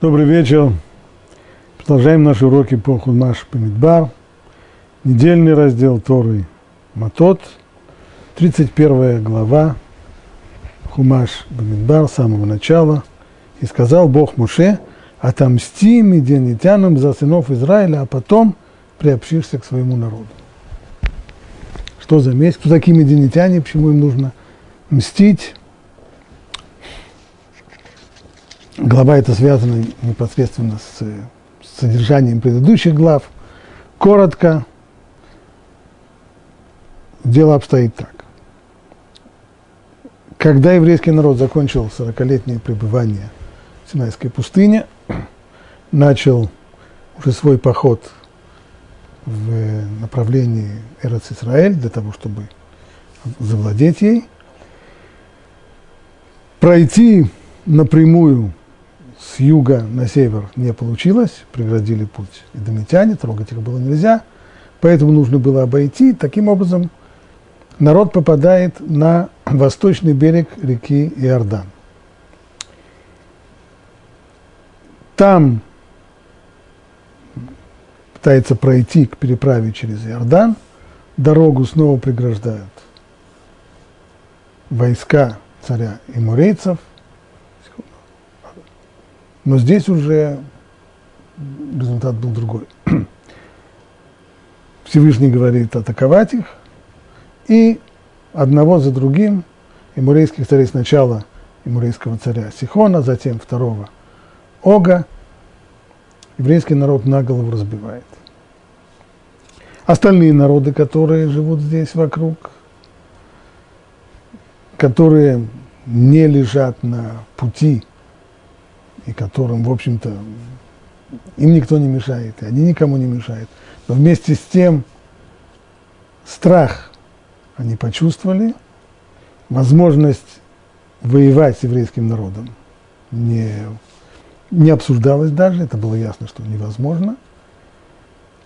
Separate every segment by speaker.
Speaker 1: Добрый вечер. Продолжаем наши уроки по Худмаш Памидбар. Недельный раздел Торы Матот. 31 глава Хумаш Бамидбар с самого начала. И сказал Бог Муше, отомсти медианитянам за сынов Израиля, а потом приобщишься к своему народу. Что за месть? Кто такие медианитяне? Почему им нужно мстить? Глава это связана непосредственно с, с содержанием предыдущих глав. Коротко, дело обстоит так. Когда еврейский народ закончил 40-летнее пребывание в Синайской пустыне, начал уже свой поход в направлении Эрец Исраэль для того, чтобы завладеть ей, пройти напрямую с юга на север не получилось, преградили путь и домитяне, трогать их было нельзя, поэтому нужно было обойти. Таким образом, народ попадает на восточный берег реки Иордан. Там пытается пройти к переправе через Иордан, дорогу снова преграждают войска царя и мурейцев, но здесь уже результат был другой. Всевышний говорит атаковать их, и одного за другим имурейских царей сначала имурейского царя Сихона, затем второго Ога, еврейский народ на голову разбивает. Остальные народы, которые живут здесь вокруг, которые не лежат на пути и которым, в общем-то, им никто не мешает, и они никому не мешают. Но вместе с тем страх они почувствовали, возможность воевать с еврейским народом не, не обсуждалась даже, это было ясно, что невозможно.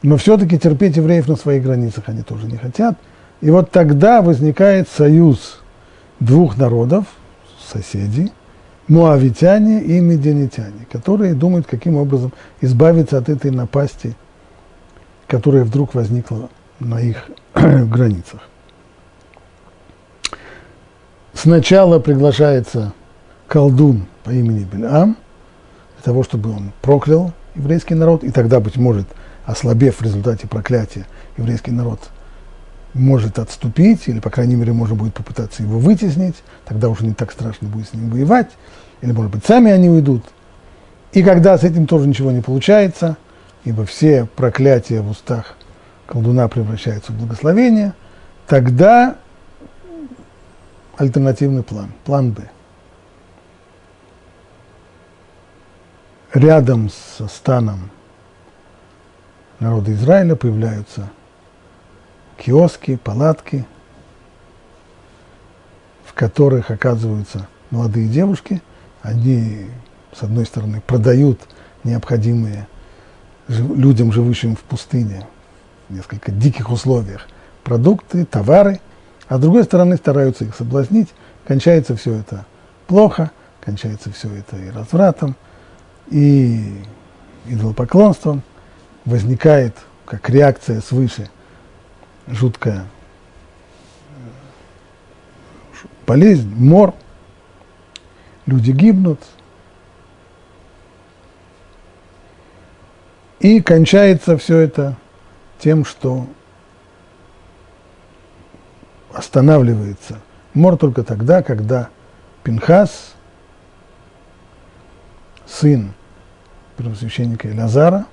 Speaker 1: Но все-таки терпеть евреев на своих границах они тоже не хотят. И вот тогда возникает союз двух народов, соседей – муавитяне и медианитяне, которые думают, каким образом избавиться от этой напасти, которая вдруг возникла на их границах. Сначала приглашается колдун по имени Бельам, для того, чтобы он проклял еврейский народ, и тогда, быть может, ослабев в результате проклятия, еврейский народ может отступить, или, по крайней мере, можно будет попытаться его вытеснить, тогда уже не так страшно будет с ним воевать, или, может быть, сами они уйдут. И когда с этим тоже ничего не получается, ибо все проклятия в устах колдуна превращаются в благословение, тогда альтернативный план, план Б. Рядом со станом народа Израиля появляются киоски, палатки, в которых оказываются молодые девушки. Они, с одной стороны, продают необходимые людям, живущим в пустыне, в несколько диких условиях, продукты, товары, а с другой стороны стараются их соблазнить. Кончается все это плохо, кончается все это и развратом, и идолопоклонством. Возникает, как реакция свыше – жуткая. Болезнь, мор, люди гибнут. И кончается все это тем, что останавливается. Мор только тогда, когда Пинхас, сын первосвященника Илазара,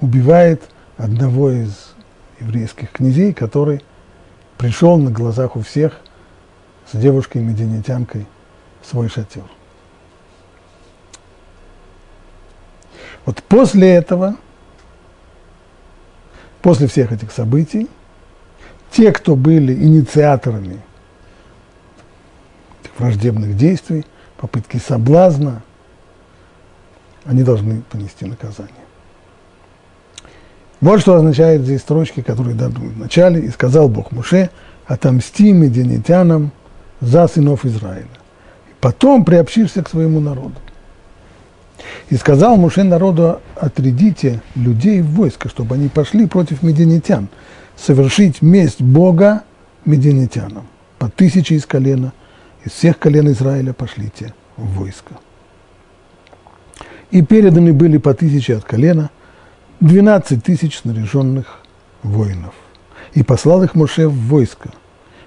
Speaker 1: убивает одного из еврейских князей, который пришел на глазах у всех с девушкой-мединитянкой свой шатер. Вот после этого, после всех этих событий, те, кто были инициаторами враждебных действий, попытки соблазна, они должны понести наказание. Вот что означает здесь строчки, которые дадут в начале. «И сказал Бог Муше, отомсти медианитянам за сынов Израиля. И потом приобщишься к своему народу». И сказал Муше народу, отрядите людей в войско, чтобы они пошли против мединитян, совершить месть Бога мединитянам. По тысяче из колена, из всех колен Израиля пошлите в войско. И переданы были по тысяче от колена 12 тысяч снаряженных воинов. И послал их Моше в войско,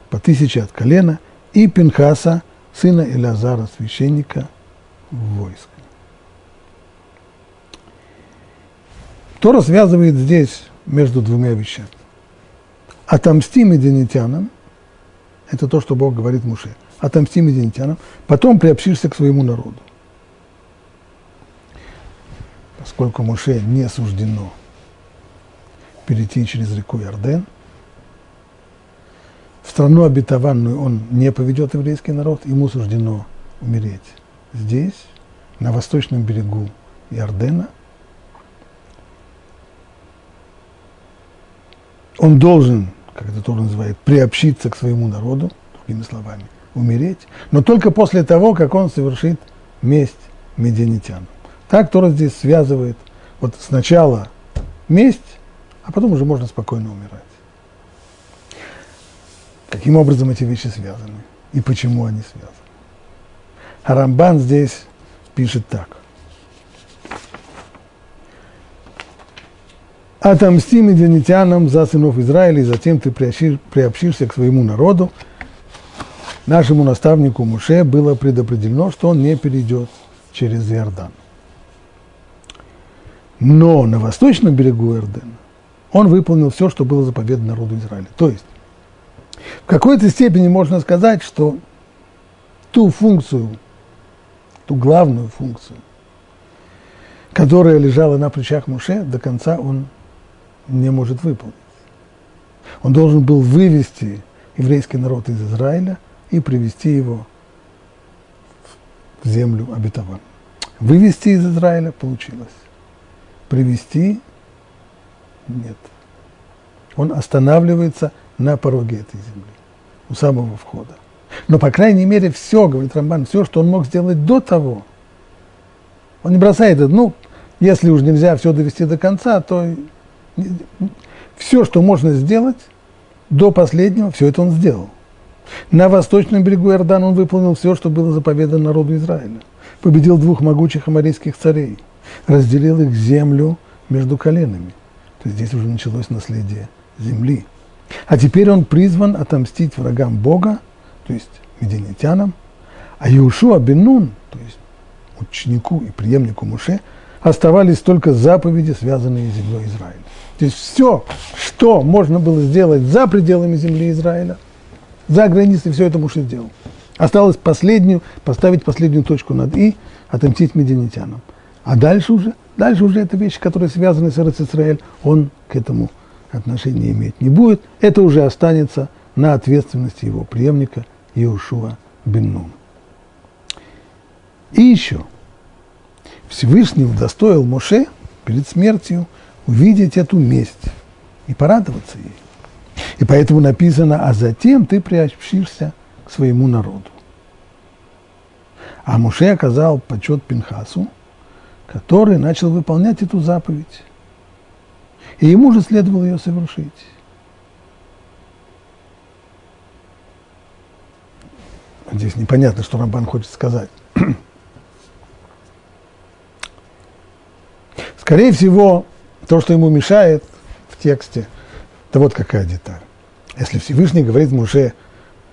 Speaker 1: по тысяче от колена, и Пинхаса, сына Илязара, священника, в войско. Тора связывает здесь между двумя вещами. Отомсти мединитянам, это то, что Бог говорит Муше, отомсти мединитянам, потом приобщишься к своему народу. Поскольку Муше не суждено перейти через реку Иорден, в страну обетованную он не поведет еврейский народ, ему суждено умереть здесь, на восточном берегу Иордена – он должен, как это тоже называют, приобщиться к своему народу, другими словами, умереть, но только после того, как он совершит месть медианитянам. Так Тора здесь связывает вот сначала месть, а потом уже можно спокойно умирать. Каким образом эти вещи связаны и почему они связаны? Арамбан здесь пишет так. Отомсти медианитянам за сынов Израиля, и затем ты приобщишься к своему народу. Нашему наставнику Муше было предопределено, что он не перейдет через Иордан. Но на восточном берегу Иордана он выполнил все, что было заповедано народу Израиля. То есть, в какой-то степени можно сказать, что ту функцию, ту главную функцию, которая лежала на плечах Муше, до конца он не может выполнить. Он должен был вывести еврейский народ из Израиля и привести его в землю обетованную. Вывести из Израиля получилось. Привести нет. Он останавливается на пороге этой земли, у самого входа. Но, по крайней мере, все, говорит Рамбан, все, что он мог сделать до того, он не бросает это, ну, если уж нельзя все довести до конца, то все, что можно сделать, до последнего, все это он сделал. На восточном берегу Иордана он выполнил все, что было заповедано народу Израиля. Победил двух могучих амарийских царей, разделил их землю между коленами. То есть здесь уже началось наследие земли. А теперь он призван отомстить врагам Бога, то есть мединитянам, а Иушуа Бенун, то есть ученику и преемнику Муше, оставались только заповеди, связанные с землей Израиля. То есть все, что можно было сделать за пределами земли Израиля, за границей, все это Муше сделал. Осталось последнюю, поставить последнюю точку над «и», отомстить мединитянам. А дальше уже, дальше уже это вещи, которые связаны с Израиль, он к этому отношения иметь не будет. Это уже останется на ответственности его преемника Иошуа Беннун. И еще Всевышний удостоил Моше перед смертью – увидеть эту месть и порадоваться ей. И поэтому написано, а затем ты приобщишься к своему народу. А Муше оказал почет Пинхасу, который начал выполнять эту заповедь. И ему же следовало ее совершить. Здесь непонятно, что Рамбан хочет сказать. Скорее всего, то, что ему мешает в тексте, это вот какая деталь. Если Всевышний говорит Муше,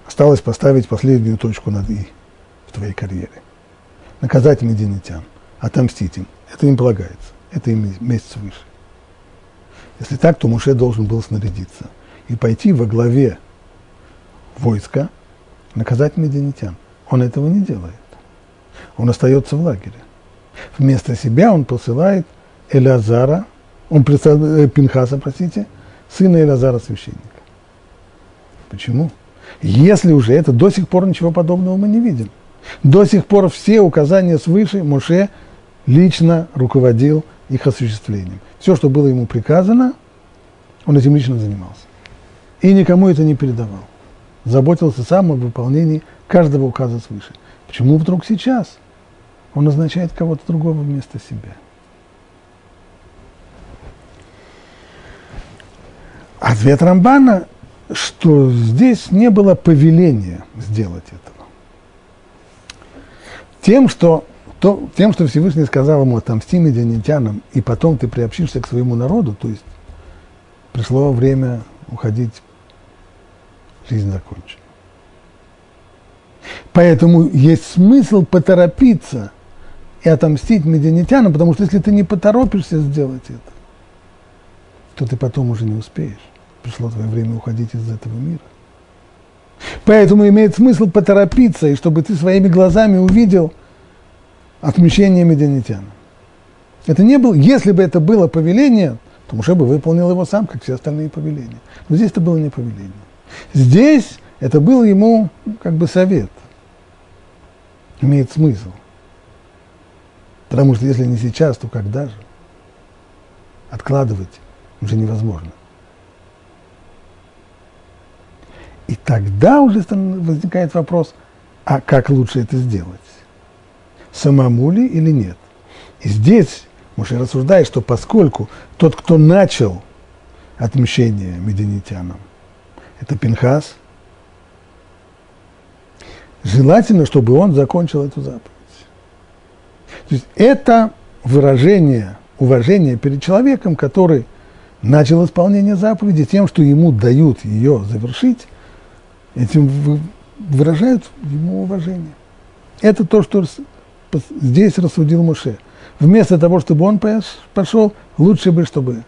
Speaker 1: осталось поставить последнюю точку над «и» в твоей карьере, наказать мединитян, отомстить им, это им полагается, это им месяц выше. Если так, то Муше должен был снарядиться и пойти во главе войска, наказать мединитян. Он этого не делает. Он остается в лагере. Вместо себя он посылает Элязара, он представил, э, Пинхаса, простите, сына Илазара священника. Почему? Если уже это, до сих пор ничего подобного мы не видим. До сих пор все указания свыше Моше лично руководил их осуществлением. Все, что было ему приказано, он этим лично занимался. И никому это не передавал. Заботился сам о выполнении каждого указа свыше. Почему вдруг сейчас? он назначает кого-то другого вместо себя. Ответ Рамбана, что здесь не было повеления сделать этого. Тем, что, то, тем, что Всевышний сказал ему отомсти медианитянам, и потом ты приобщишься к своему народу, то есть пришло время уходить, жизнь закончена. Поэтому есть смысл поторопиться и отомстить медианитянам, потому что если ты не поторопишься сделать это, то ты потом уже не успеешь. Пришло твое время уходить из этого мира. Поэтому имеет смысл поторопиться, и чтобы ты своими глазами увидел отмещение медианитян. Это не было, если бы это было повеление, то Муше бы выполнил его сам, как все остальные повеления. Но здесь это было не повеление. Здесь это был ему как бы совет. Имеет смысл. Потому что если не сейчас, то когда же? Откладывать уже невозможно. И тогда уже возникает вопрос, а как лучше это сделать? Самому ли или нет? И здесь Муше рассуждает, что поскольку тот, кто начал отмщение медианитянам, это Пинхас, желательно, чтобы он закончил эту заповедь. То есть это выражение уважения перед человеком, который начал исполнение заповеди тем, что ему дают ее завершить, этим выражают ему уважение. Это то, что здесь рассудил Муше. Вместо того, чтобы он пошел, лучше бы, чтобы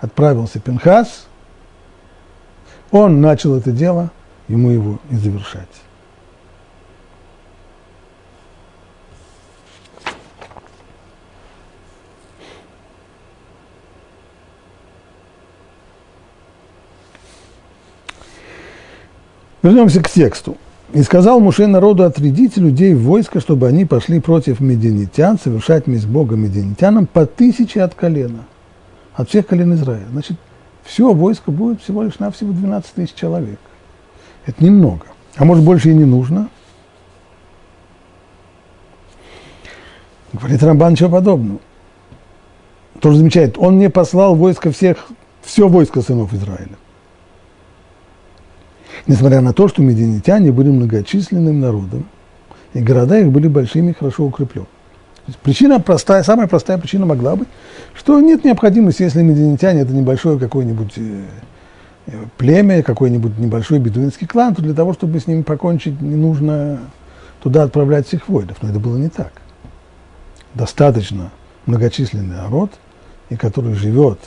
Speaker 1: отправился Пинхас, он начал это дело, ему его и завершать. Вернемся к тексту. «И сказал Муше народу отрядите людей в войско, чтобы они пошли против медианитян, совершать месть Бога медианитянам по тысяче от колена, от всех колен Израиля». Значит, все войско будет всего лишь навсего 12 тысяч человек. Это немного. А может, больше и не нужно? Говорит Рамбан ничего подобного. Тоже замечает, он не послал войско всех, все войско сынов Израиля несмотря на то, что медианитяне были многочисленным народом, и города их были большими и хорошо укреплены. Причина простая, самая простая причина могла быть, что нет необходимости, если медианитяне это небольшое какое-нибудь э, племя, какой-нибудь небольшой бедуинский клан, то для того, чтобы с ними покончить, не нужно туда отправлять всех воинов. Но это было не так. Достаточно многочисленный народ, и который живет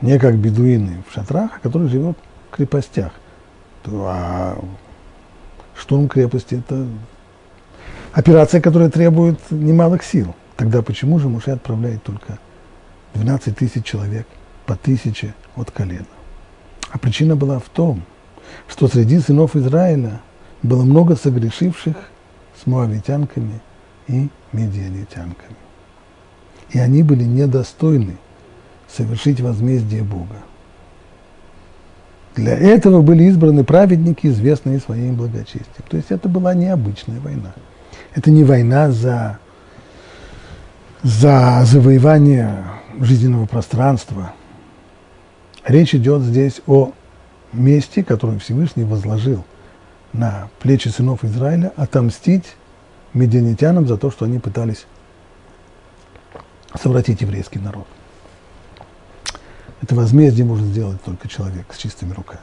Speaker 1: не как бедуины в шатрах, а который живет в крепостях а штурм крепости – это операция, которая требует немалых сил. Тогда почему же Муше отправляет только 12 тысяч человек по тысяче от колена? А причина была в том, что среди сынов Израиля было много согрешивших с моавитянками и медианитянками. И они были недостойны совершить возмездие Бога. Для этого были избраны праведники, известные своим благочестием. То есть это была необычная война. Это не война за, за завоевание жизненного пространства. Речь идет здесь о месте, которое Всевышний возложил на плечи сынов Израиля, отомстить медианитянам за то, что они пытались совратить еврейский народ. Это возмездие может сделать только человек с чистыми руками.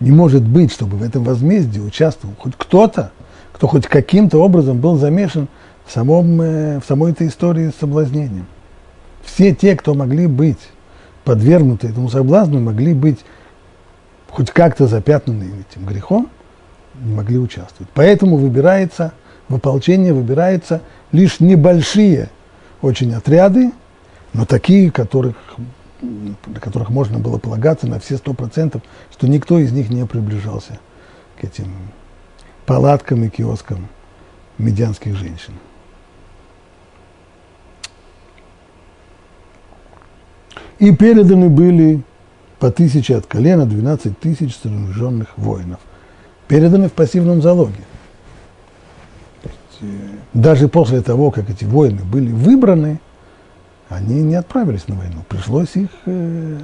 Speaker 1: Не может быть, чтобы в этом возмездии участвовал хоть кто-то, кто хоть каким-то образом был замешан в, самом, э, в самой этой истории с соблазнением. Все те, кто могли быть подвергнуты этому соблазну, могли быть хоть как-то запятнаны этим грехом, не могли участвовать. Поэтому выбирается, в ополчение выбираются лишь небольшие очень отряды, но такие, которых на которых можно было полагаться на все сто процентов, что никто из них не приближался к этим палаткам и киоскам медианских женщин. И переданы были по тысяче от колена 12 тысяч вооруженных воинов. Переданы в пассивном залоге. э, даже после того, как эти воины были выбраны, они не отправились на войну. Пришлось их э,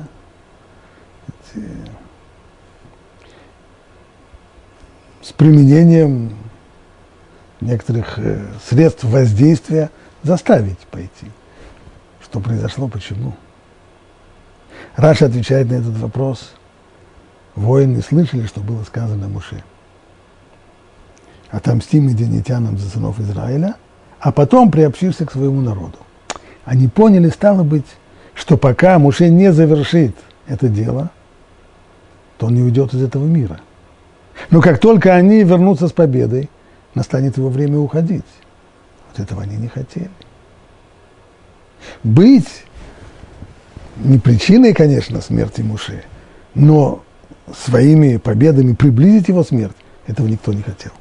Speaker 1: эти, с применением некоторых э, средств воздействия заставить пойти. Что произошло, почему? Раша отвечает на этот вопрос. Воины слышали, что было сказано Муше. Отомсти медианитянам за сынов Израиля, а потом приобщишься к своему народу. Они поняли, стало быть, что пока Муше не завершит это дело, то он не уйдет из этого мира. Но как только они вернутся с победой, настанет его время уходить. Вот этого они не хотели. Быть не причиной, конечно, смерти Муше, но своими победами приблизить его смерть, этого никто не хотел.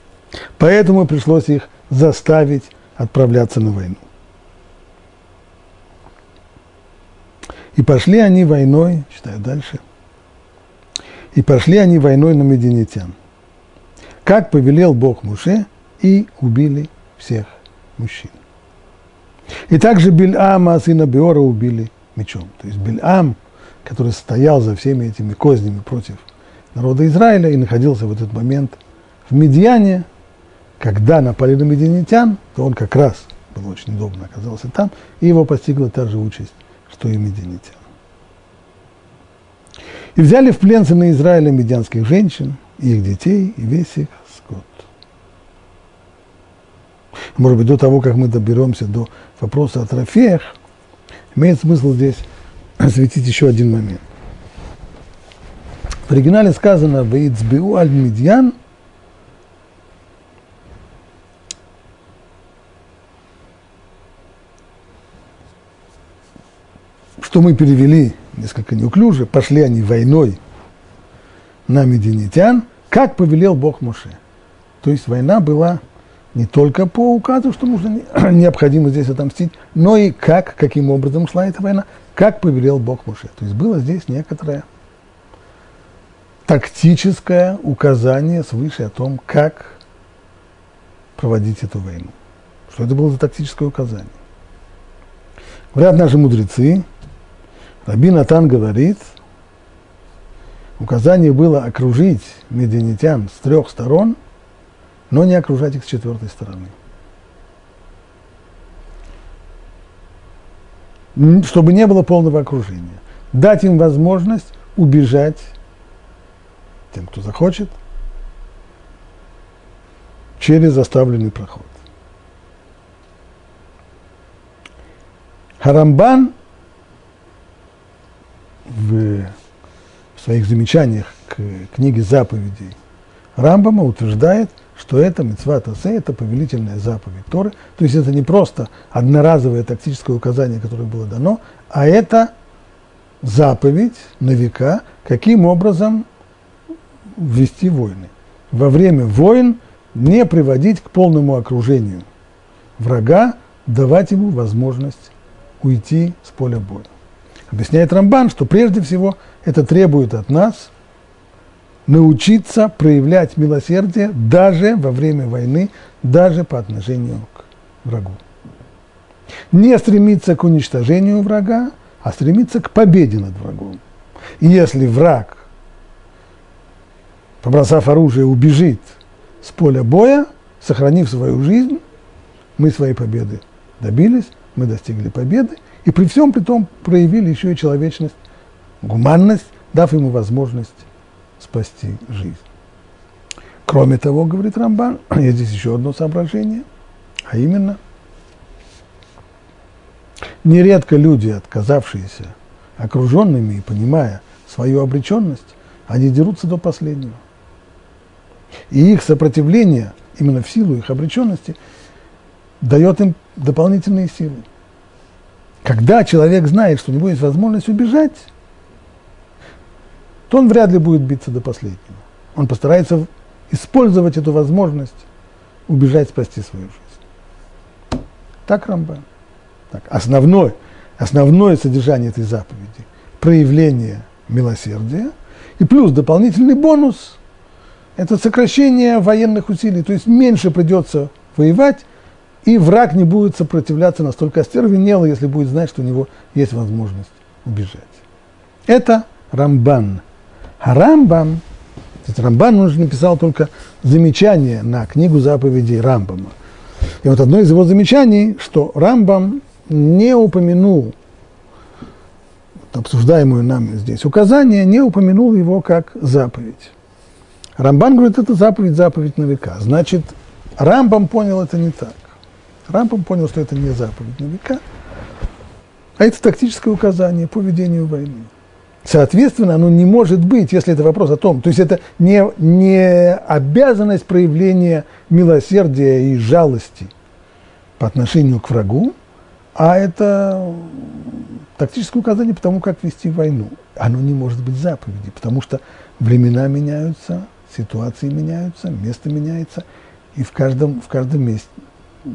Speaker 1: Поэтому пришлось их заставить отправляться на войну. И пошли они войной, читаю дальше, и пошли они войной на мединитян. Как повелел Бог Муше, и убили всех мужчин. И также Бильама, сына Беора, убили мечом. То есть Бильам, который стоял за всеми этими кознями против народа Израиля и находился в этот момент в Медиане, когда напали на медианитян, то он как раз был очень удобно оказался там, и его постигла та же участь, что и медианитян. И взяли в плен сына Израиля медианских женщин, их детей, и весь их скот. Может быть, до того, как мы доберемся до вопроса о трофеях, имеет смысл здесь осветить еще один момент. В оригинале сказано «Ваицбеу аль что мы перевели несколько неуклюже, пошли они войной на мединитян, как повелел Бог Моше. То есть война была не только по указу, что нужно, необходимо здесь отомстить, но и как, каким образом шла эта война, как повелел Бог Моше. То есть было здесь некоторое тактическое указание свыше о том, как проводить эту войну. Что это было за тактическое указание? Говорят наши мудрецы, Раби Натан говорит, указание было окружить медианитян с трех сторон – но не окружать их с четвертой стороны. Чтобы не было полного окружения. Дать им возможность убежать тем, кто захочет, через заставленный проход. Харамбан в своих замечаниях к книге заповедей Рамбама утверждает – что это мецва тасе, это повелительная заповедь Торы. То есть это не просто одноразовое тактическое указание, которое было дано, а это заповедь на века, каким образом вести войны. Во время войн не приводить к полному окружению врага, давать ему возможность уйти с поля боя. Объясняет Рамбан, что прежде всего это требует от нас – научиться проявлять милосердие даже во время войны, даже по отношению к врагу. Не стремиться к уничтожению врага, а стремиться к победе над врагом. И если враг, побросав оружие, убежит с поля боя, сохранив свою жизнь, мы своей победы добились, мы достигли победы, и при всем при том проявили еще и человечность, гуманность, дав ему возможность спасти жизнь. Кроме того, говорит Рамбан, есть здесь еще одно соображение, а именно, нередко люди, отказавшиеся, окруженными и понимая свою обреченность, они дерутся до последнего. И их сопротивление, именно в силу их обреченности, дает им дополнительные силы. Когда человек знает, что у него есть возможность убежать, то он вряд ли будет биться до последнего. Он постарается использовать эту возможность убежать, спасти свою жизнь. Так Рамбан. Так, основное, основное содержание этой заповеди – проявление милосердия, и плюс дополнительный бонус – это сокращение военных усилий, то есть меньше придется воевать, и враг не будет сопротивляться настолько остервенело, если будет знать, что у него есть возможность убежать. Это Рамбан. А Рамбам, кстати, Рамбан, он же написал только замечание на книгу заповедей Рамбама. И вот одно из его замечаний, что Рамбам не упомянул обсуждаемую нами здесь указание, не упомянул его как заповедь. Рамбан говорит, это заповедь, заповедь на века. Значит, Рамбам понял это не так. Рамбам понял, что это не заповедь на века, а это тактическое указание по ведению войны. Соответственно, оно не может быть, если это вопрос о том, то есть это не, не обязанность проявления милосердия и жалости по отношению к врагу, а это тактическое указание по тому, как вести войну. Оно не может быть заповедью, потому что времена меняются, ситуации меняются, место меняется, и в каждом, в каждом месте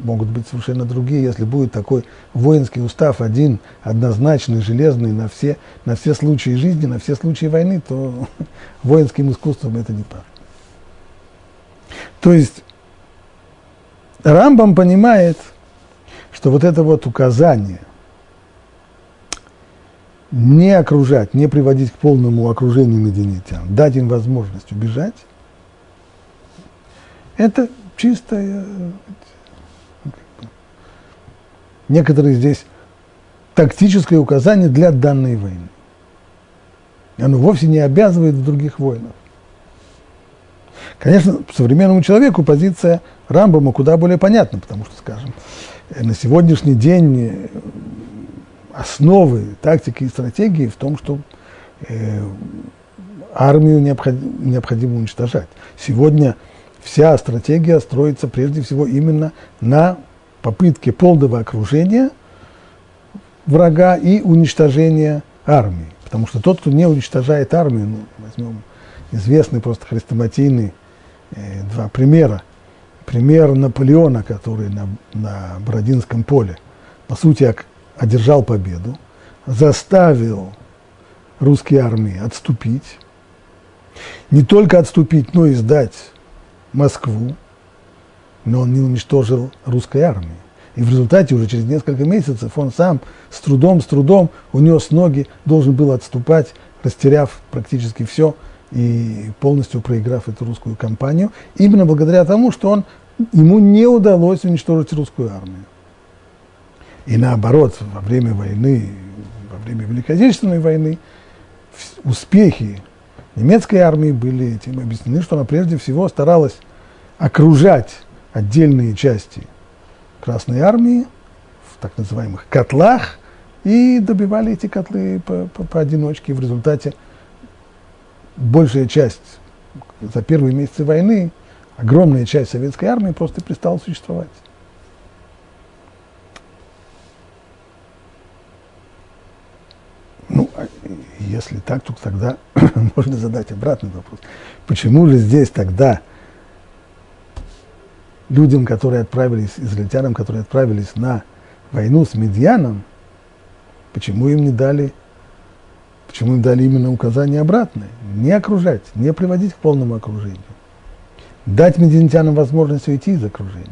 Speaker 1: могут быть совершенно другие. Если будет такой воинский устав один, однозначный, железный на все, на все случаи жизни, на все случаи войны, то воинским искусством это не пахнет. То есть Рамбам понимает, что вот это вот указание не окружать, не приводить к полному окружению мединитян, дать им возможность убежать, это чистое некоторые здесь тактическое указание для данной войны. Оно вовсе не обязывает в других войнах. Конечно, современному человеку позиция Рамбома куда более понятна, потому что, скажем, на сегодняшний день э, основы тактики и стратегии в том, что э, армию необходимо, необходимо уничтожать. Сегодня вся стратегия строится прежде всего именно на попытке полного окружения врага и уничтожения армии. Потому что тот, кто не уничтожает армию, ну, возьмем известный просто хрестоматийный э, два примера. Пример Наполеона, который на, на Бородинском поле, по сути, одержал победу, заставил русские армии отступить, не только отступить, но и сдать Москву, но он не уничтожил русской армии. И в результате уже через несколько месяцев он сам с трудом, с трудом унес ноги, должен был отступать, растеряв практически все и полностью проиграв эту русскую кампанию, именно благодаря тому, что он, ему не удалось уничтожить русскую армию. И наоборот, во время войны, во время Великой Отечественной войны, успехи немецкой армии были этим объяснены, что она прежде всего старалась окружать отдельные части Красной Армии в так называемых котлах и добивали эти котлы по, по, поодиночке. В результате большая часть за первые месяцы войны, огромная часть советской армии просто перестала существовать. Ну, а если так, то тогда можно задать обратный вопрос. Почему же здесь тогда людям, которые отправились, израильтянам, которые отправились на войну с Медьяном, почему им не дали, почему им дали именно указание обратное? Не окружать, не приводить к полному окружению. Дать медианитянам возможность уйти из окружения.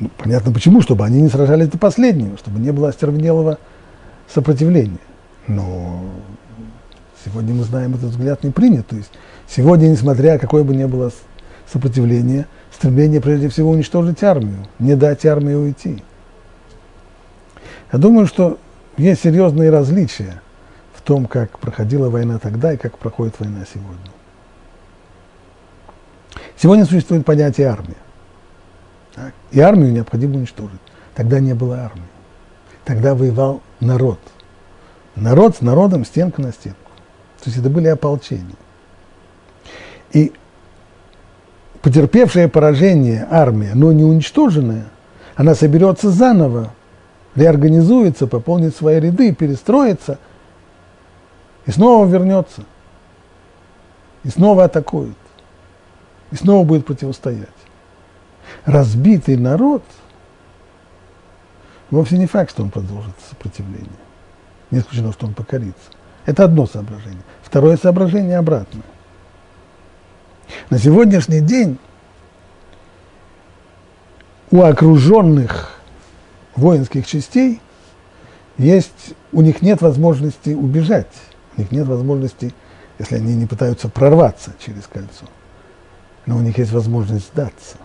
Speaker 1: Ну, понятно почему, чтобы они не сражались до последнего, чтобы не было остервенелого сопротивления. Но сегодня мы знаем, этот взгляд не принят. То есть сегодня, несмотря какое бы ни было сопротивление, стремление прежде всего уничтожить армию, не дать армии уйти. Я думаю, что есть серьезные различия в том, как проходила война тогда и как проходит война сегодня. Сегодня существует понятие армия. И армию необходимо уничтожить. Тогда не было армии. Тогда воевал народ. Народ с народом, стенка на стенку. То есть это были ополчения. И потерпевшая поражение армия, но не уничтоженная, она соберется заново, реорганизуется, пополнит свои ряды, перестроится и снова вернется. И снова атакует. И снова будет противостоять. Разбитый народ вовсе не факт, что он продолжит сопротивление. Не исключено, что он покорится. Это одно соображение. Второе соображение обратное. На сегодняшний день у окруженных воинских частей есть, у них нет возможности убежать, у них нет возможности, если они не пытаются прорваться через кольцо, но у них есть возможность сдаться.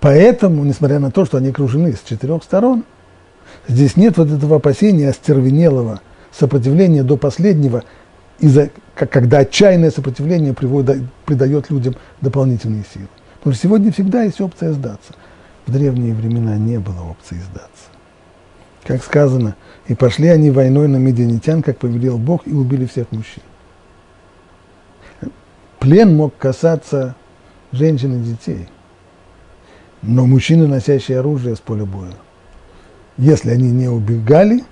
Speaker 1: Поэтому, несмотря на то, что они окружены с четырех сторон, здесь нет вот этого опасения остервенелого сопротивления до последнего, из-за, когда отчаянное сопротивление приводит, придает людям дополнительные силы. Потому что сегодня всегда есть опция сдаться. В древние времена не было опции сдаться. Как сказано, и пошли они войной на медианитян, как повелел Бог, и убили всех мужчин. Плен мог касаться женщин и детей, но мужчины, носящие оружие с поля боя, если они не убегали,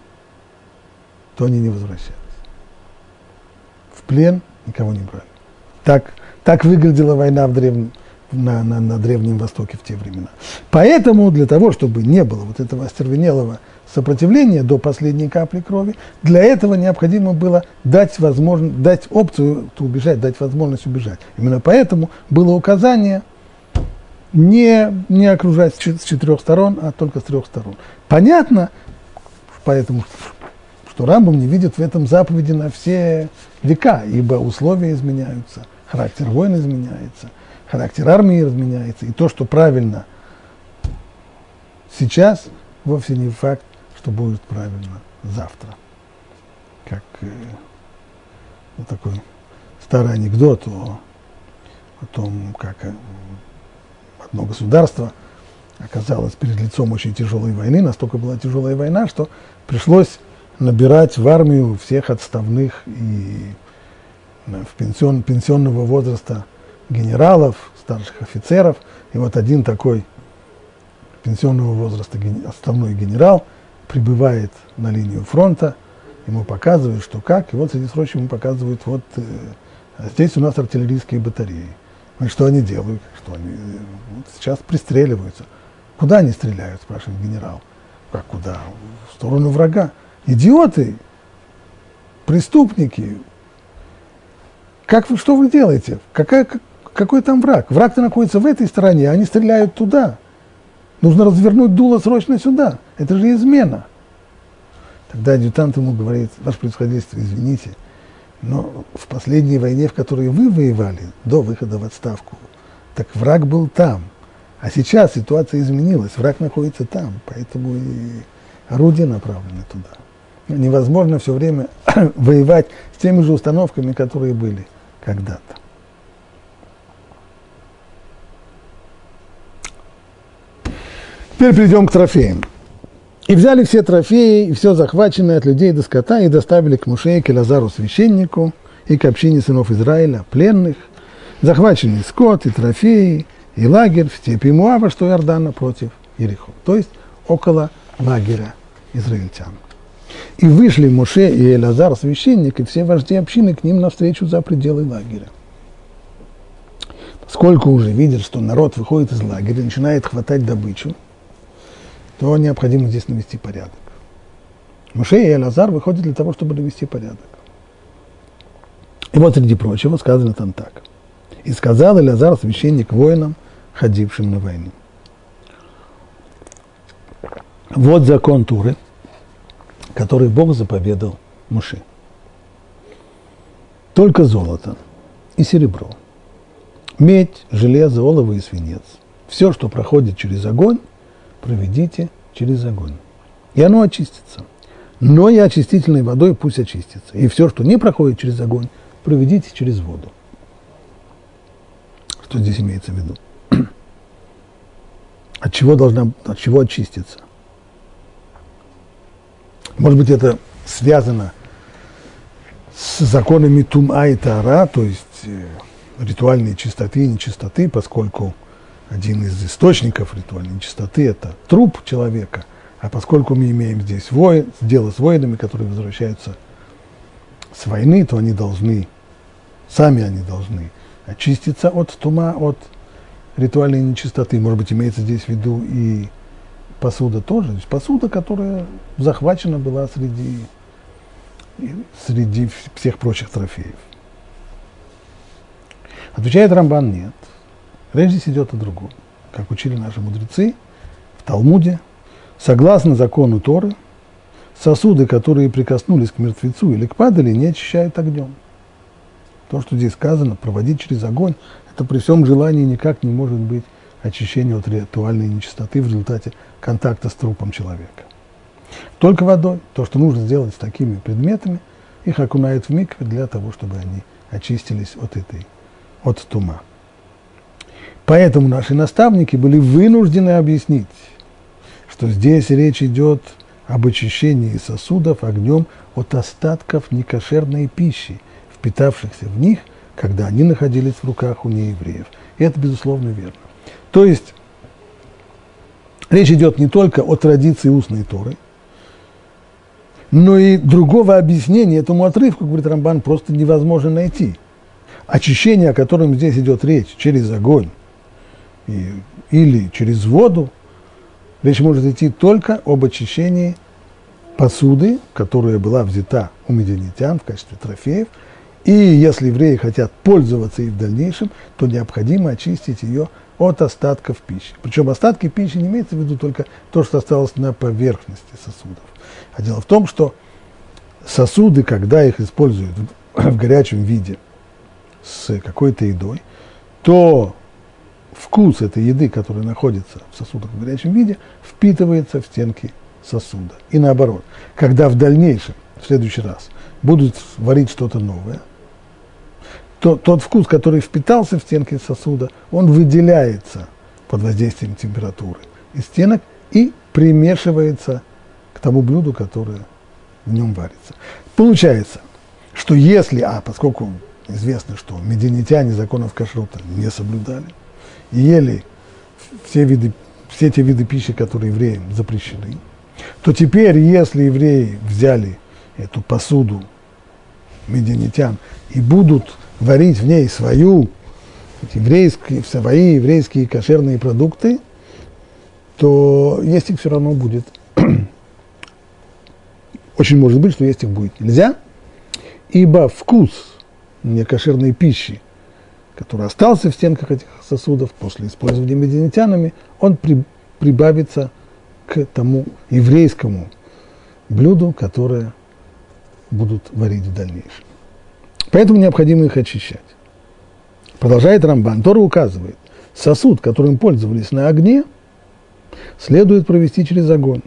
Speaker 1: то они не возвращались. Плен никого не брали. Так, так выглядела война в древнем, на, на, на Древнем Востоке в те времена. Поэтому для того, чтобы не было вот этого остервенелого сопротивления до последней капли крови, для этого необходимо было дать, возможность, дать опцию убежать, дать возможность убежать. Именно поэтому было указание не, не окружать с четырех сторон, а только с трех сторон. Понятно, поэтому, что Рамбам не видит в этом заповеди на все века, ибо условия изменяются, характер войн изменяется – характер армии разменяется, и то, что правильно сейчас, вовсе не факт, что будет правильно завтра. Как э, вот такой старый анекдот о, о том, как э, одно государство оказалось перед лицом очень тяжелой войны, настолько была тяжелая война, что пришлось набирать в армию всех отставных и э, в пенсион, пенсионного возраста генералов, старших офицеров. И вот один такой пенсионного возраста основной генерал прибывает на линию фронта, ему показывают, что как, и вот среди прочих ему показывают, вот э, здесь у нас артиллерийские батареи. И что они делают? Что они э, вот сейчас пристреливаются. Куда они стреляют, спрашивает генерал. Как куда? В сторону врага. Идиоты, преступники. Как вы, что вы делаете? Какая, какой там враг? Враг-то находится в этой стороне, а они стреляют туда. Нужно развернуть дуло срочно сюда. Это же измена. Тогда адъютант ему говорит, ваше происходительство, извините, но в последней войне, в которой вы воевали, до выхода в отставку, так враг был там. А сейчас ситуация изменилась, враг находится там, поэтому и орудия направлены туда. Невозможно все время воевать с теми же установками, которые были когда-то. Теперь перейдем к трофеям. И взяли все трофеи, и все захваченное от людей до скота, и доставили к Муше, к Лазару священнику, и к общине сынов Израиля, пленных, захваченный скот и трофеи, и лагерь в степи Муава, что Иордана против Ерехо. То есть около лагеря израильтян. И вышли Муше и Элазар, священник, и все вожди общины к ним навстречу за пределы лагеря. Сколько уже видят, что народ выходит из лагеря, начинает хватать добычу, то необходимо здесь навести порядок. Муше и Элазар выходят для того, чтобы навести порядок. И вот, среди прочего, сказано там так. «И сказал Элазар, священник воинам, ходившим на войну». Вот закон Туры, который Бог заповедал Муше. Только золото и серебро, медь, железо, олово и свинец. Все, что проходит через огонь, проведите через огонь. И оно очистится. Но и очистительной водой пусть очистится. И все, что не проходит через огонь, проведите через воду. Что здесь имеется в виду? От чего должна, от чего очиститься? Может быть, это связано с законами Тума и Тара, то есть э, ритуальной чистоты и нечистоты, поскольку один из источников ритуальной чистоты – это труп человека. А поскольку мы имеем здесь воин, дело с воинами, которые возвращаются с войны, то они должны, сами они должны очиститься от тума, от ритуальной нечистоты. Может быть, имеется здесь в виду и посуда тоже. То есть посуда, которая захвачена была среди, среди всех прочих трофеев. Отвечает Рамбан, нет. Речь здесь идет о другом. как учили наши мудрецы в Талмуде, согласно закону Торы, сосуды, которые прикоснулись к мертвецу или к падали, не очищают огнем. То, что здесь сказано, проводить через огонь, это при всем желании никак не может быть очищение от ритуальной нечистоты в результате контакта с трупом человека. Только водой, то, что нужно сделать с такими предметами, их окунают в микве для того, чтобы они очистились от этой, от тума. Поэтому наши наставники были вынуждены объяснить, что здесь речь идет об очищении сосудов огнем от остатков некошерной пищи, впитавшихся в них, когда они находились в руках у неевреев. И это, безусловно, верно. То есть речь идет не только о традиции устной Торы, но и другого объяснения этому отрывку, говорит Рамбан, просто невозможно найти. Очищение, о котором здесь идет речь, через огонь и, или через воду, речь может идти только об очищении посуды, которая была взята у медианитян в качестве трофеев, и если евреи хотят пользоваться ей в дальнейшем, то необходимо очистить ее от остатков пищи. Причем остатки пищи не имеется в виду только то, что осталось на поверхности сосудов. А дело в том, что сосуды, когда их используют в горячем виде с какой-то едой, то вкус этой еды, которая находится в сосудах в горячем виде, впитывается в стенки сосуда. И наоборот, когда в дальнейшем, в следующий раз, будут варить что-то новое, то тот вкус, который впитался в стенки сосуда, он выделяется под воздействием температуры из стенок и примешивается к тому блюду, которое в нем варится. Получается, что если, а поскольку известно, что медианитяне законов кашрута не соблюдали, и ели все, виды, все те виды пищи, которые евреям запрещены, то теперь, если евреи взяли эту посуду медианитян и будут варить в ней свою, еврейские, свои еврейские кошерные продукты, то есть их все равно будет. Очень может быть, что есть их будет. Нельзя, ибо вкус некошерной пищи, который остался в стенках этих сосудов после использования медианитянами, он при, прибавится к тому еврейскому блюду, которое будут варить в дальнейшем. Поэтому необходимо их очищать. Продолжает Рамбан. Тора указывает, сосуд, которым пользовались на огне, следует провести через огонь.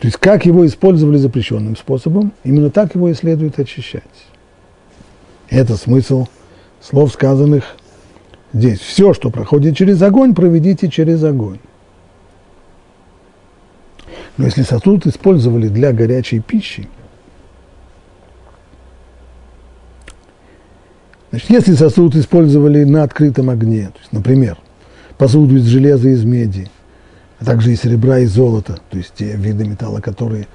Speaker 1: То есть как его использовали запрещенным способом, именно так его и следует очищать. Это смысл слов, сказанных здесь. Все, что проходит через огонь, проведите через огонь. Но если сосуд использовали для горячей пищи, значит, если сосуд использовали на открытом огне, то есть, например, посуду из железа и из меди – а также и серебра, и золота, то есть те виды металла, которые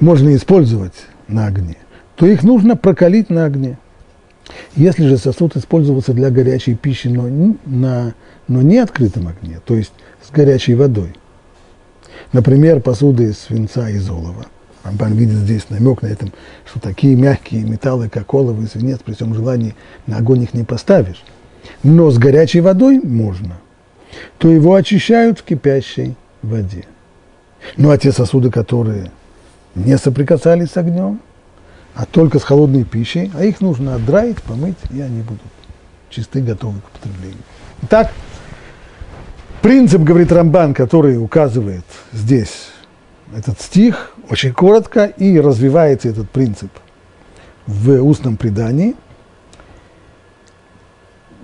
Speaker 1: можно использовать на огне, то их нужно прокалить на огне. Если же сосуд использовался для горячей пищи, но, на, но не открытом огне, то есть с горячей водой, например, посуды из свинца и золова, Рамбан видит здесь намек на этом, что такие мягкие металлы, как олово и свинец, при всем желании на огонь их не поставишь. Но с горячей водой можно – то его очищают в кипящей воде. Ну а те сосуды, которые не соприкасались с огнем, а только с холодной пищей, а их нужно отдраить, помыть, и они будут чисты, готовы к употреблению. Итак, принцип, говорит Рамбан, который указывает здесь этот стих, очень коротко, и развивается этот принцип в устном предании –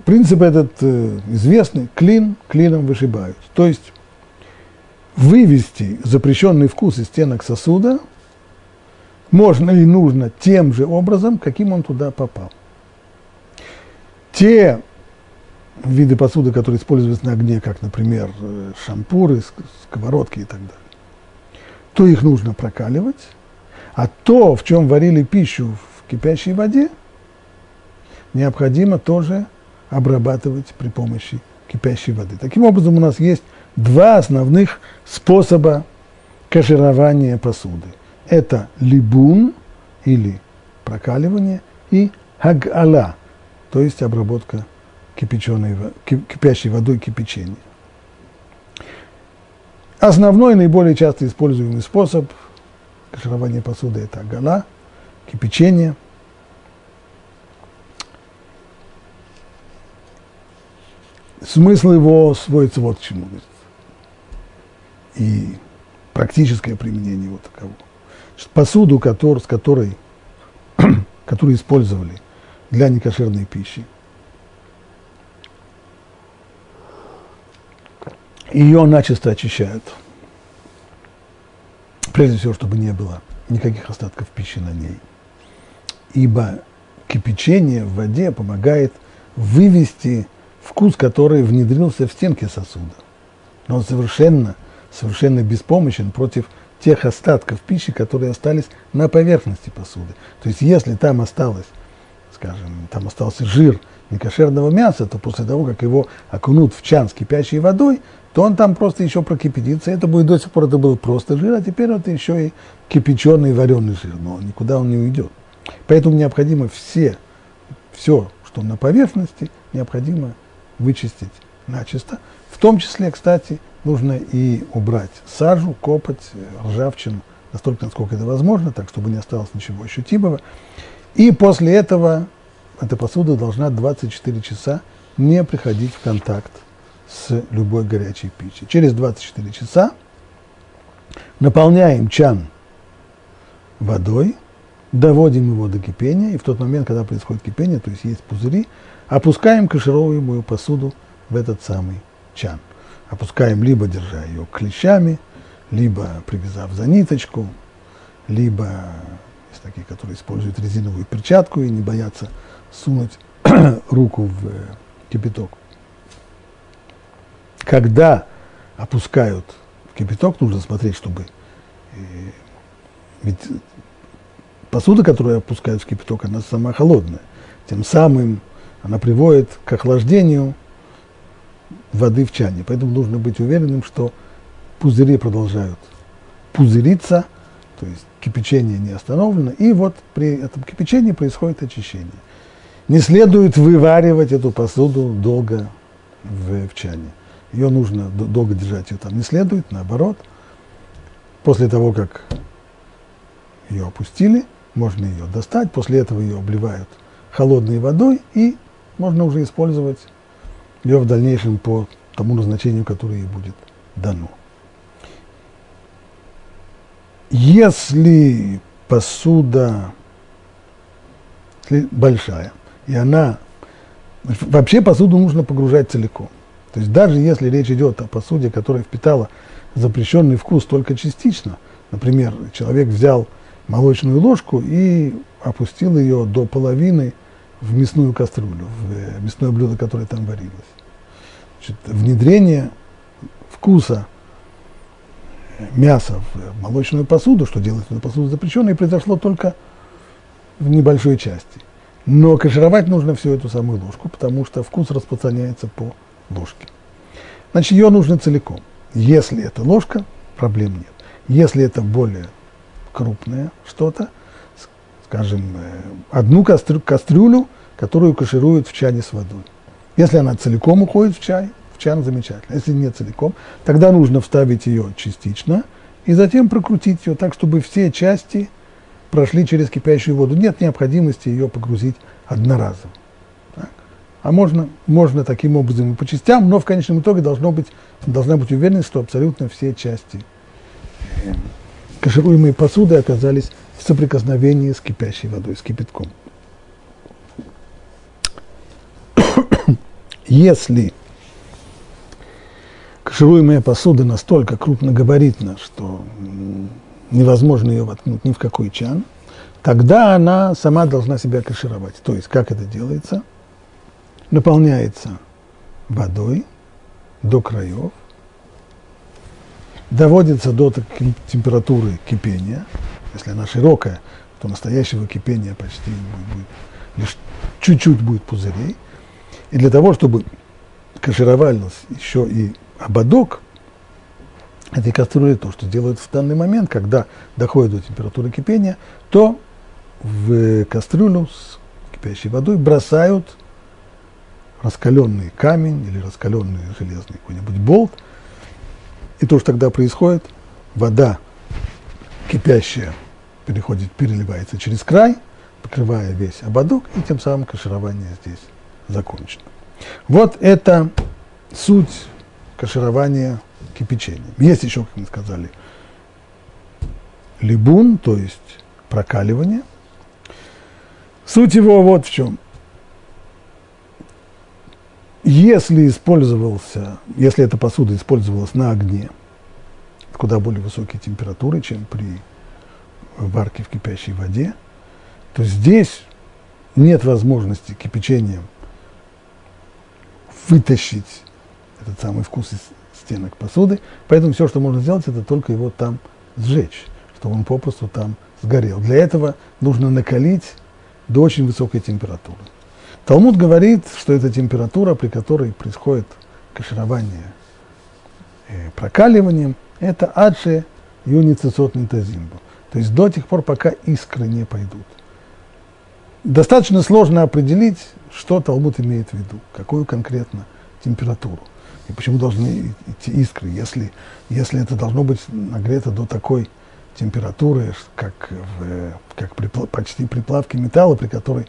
Speaker 1: Принцип этот э, известный, клин клином вышибают. То есть вывести запрещенный вкус из стенок сосуда можно и нужно тем же образом, каким он туда попал. Те виды посуды, которые используются на огне, как, например, э, шампуры, сковородки и так далее, то их нужно прокаливать, а то, в чем варили пищу в кипящей воде, необходимо тоже обрабатывать при помощи кипящей воды. Таким образом, у нас есть два основных способа каширования посуды. Это либун или прокаливание и хагала, то есть обработка кипяченой, кипящей водой кипячения. Основной, наиболее часто используемый способ каширования посуды – это гала, кипячение. Смысл его сводится вот к чему. И практическое применение его таково. Посуду, который, с которой, которую использовали для некошерной пищи, ее начисто очищают. Прежде всего, чтобы не было никаких остатков пищи на ней. Ибо кипячение в воде помогает вывести вкус, который внедрился в стенки сосуда. Но он совершенно, совершенно беспомощен против тех остатков пищи, которые остались на поверхности посуды. То есть, если там осталось, скажем, там остался жир некошерного мяса, то после того, как его окунут в чан с кипящей водой, то он там просто еще прокипятится. Это будет до сих пор это был просто жир, а теперь это еще и кипяченый вареный жир. Но никуда он не уйдет. Поэтому необходимо все, все, что на поверхности, необходимо вычистить начисто. В том числе, кстати, нужно и убрать сажу, копоть, ржавчину, настолько, насколько это возможно, так, чтобы не осталось ничего ощутимого. И после этого эта посуда должна 24 часа не приходить в контакт с любой горячей пищей. Через 24 часа наполняем чан водой, доводим его до кипения, и в тот момент, когда происходит кипение, то есть есть пузыри, опускаем кашируемую посуду в этот самый чан. Опускаем, либо держа ее клещами, либо привязав за ниточку, либо есть такие, которые используют резиновую перчатку и не боятся сунуть руку в кипяток. Когда опускают в кипяток, нужно смотреть, чтобы... Э, ведь посуда, которую опускают в кипяток, она сама холодная. Тем самым она приводит к охлаждению воды в чане. Поэтому нужно быть уверенным, что пузыри продолжают пузыриться, то есть кипячение не остановлено, и вот при этом кипячении происходит очищение. Не следует вываривать эту посуду долго в, в чане. Ее нужно долго держать, ее там не следует, наоборот. После того, как ее опустили, можно ее достать, после этого ее обливают холодной водой, и можно уже использовать ее в дальнейшем по тому назначению, которое ей будет дано. Если посуда большая, и она... Вообще посуду нужно погружать целиком. То есть даже если речь идет о посуде, которая впитала запрещенный вкус только частично, например, человек взял молочную ложку и опустил ее до половины в мясную кастрюлю, в э, мясное блюдо, которое там варилось. Значит, внедрение вкуса мяса в молочную посуду, что делать эту посуду запрещенной, произошло только в небольшой части. Но кашировать нужно всю эту самую ложку, потому что вкус распространяется по ложке. Значит, ее нужно целиком. Если это ложка, проблем нет. Если это более крупное что-то, скажем, э, одну кастрю, кастрюлю, которую кашируют в чане с водой. Если она целиком уходит в чай, в чан замечательно. Если не целиком, тогда нужно вставить ее частично и затем прокрутить ее так, чтобы все части прошли через кипящую воду. Нет необходимости ее погрузить одноразово. А можно, можно таким образом и по частям, но в конечном итоге должно быть, должна быть уверенность, что абсолютно все части кашируемые посуды оказались в соприкосновении с кипящей водой, с кипятком. Если кашируемая посуда настолько крупногабаритна, что невозможно ее воткнуть ни в какой чан, тогда она сама должна себя кашировать. То есть, как это делается? Наполняется водой до краев, доводится до температуры кипения. Если она широкая, то настоящего кипения почти не будет, лишь чуть-чуть будет пузырей. И для того, чтобы кашировалось еще и ободок этой кастрюли, то, что делают в данный момент, когда доходит до температуры кипения, то в кастрюлю с кипящей водой бросают раскаленный камень или раскаленный железный какой-нибудь болт. И то, что тогда происходит, вода кипящая переходит, переливается через край, покрывая весь ободок, и тем самым каширование здесь закончено. Вот это суть каширования кипячением. Есть еще, как мы сказали, либун, то есть прокаливание. Суть его вот в чем. Если использовался, если эта посуда использовалась на огне, куда более высокие температуры, чем при варке в кипящей воде, то здесь нет возможности кипячением вытащить этот самый вкус из стенок посуды, поэтому все, что можно сделать, это только его там сжечь, чтобы он попросту там сгорел. Для этого нужно накалить до очень высокой температуры. Талмуд говорит, что это температура, при которой происходит каширование э, прокаливанием, это адше юницесот нитазимбу. То есть до тех пор, пока искры не пойдут. Достаточно сложно определить, что Талмуд имеет в виду, какую конкретно температуру. И почему должны идти искры, если, если это должно быть нагрето до такой температуры, как, в, как при, почти при плавке металла, при которой,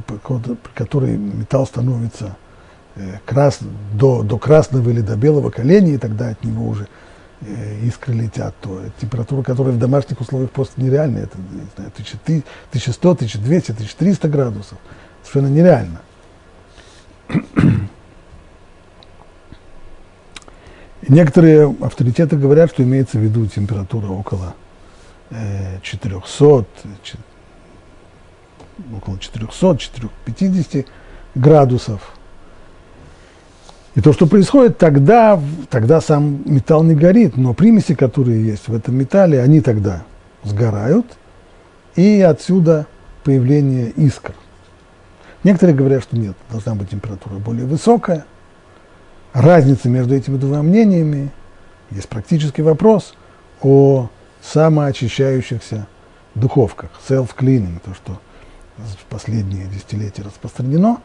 Speaker 1: при, при которой металл становится э, крас, до, до красного или до белого коленя, и тогда от него уже э, искры летят, то температура, которая в домашних условиях просто нереальная, это не знаю, 1100, 1200, 1300 градусов, совершенно нереально. Некоторые авторитеты говорят, что имеется в виду температура около 400, э, около 400-450 градусов. И то, что происходит, тогда, тогда сам металл не горит, но примеси, которые есть в этом металле, они тогда сгорают, и отсюда появление искр. Некоторые говорят, что нет, должна быть температура более высокая – разница между этими двумя мнениями, есть практический вопрос о самоочищающихся духовках, self-cleaning, то, что в последние десятилетия распространено,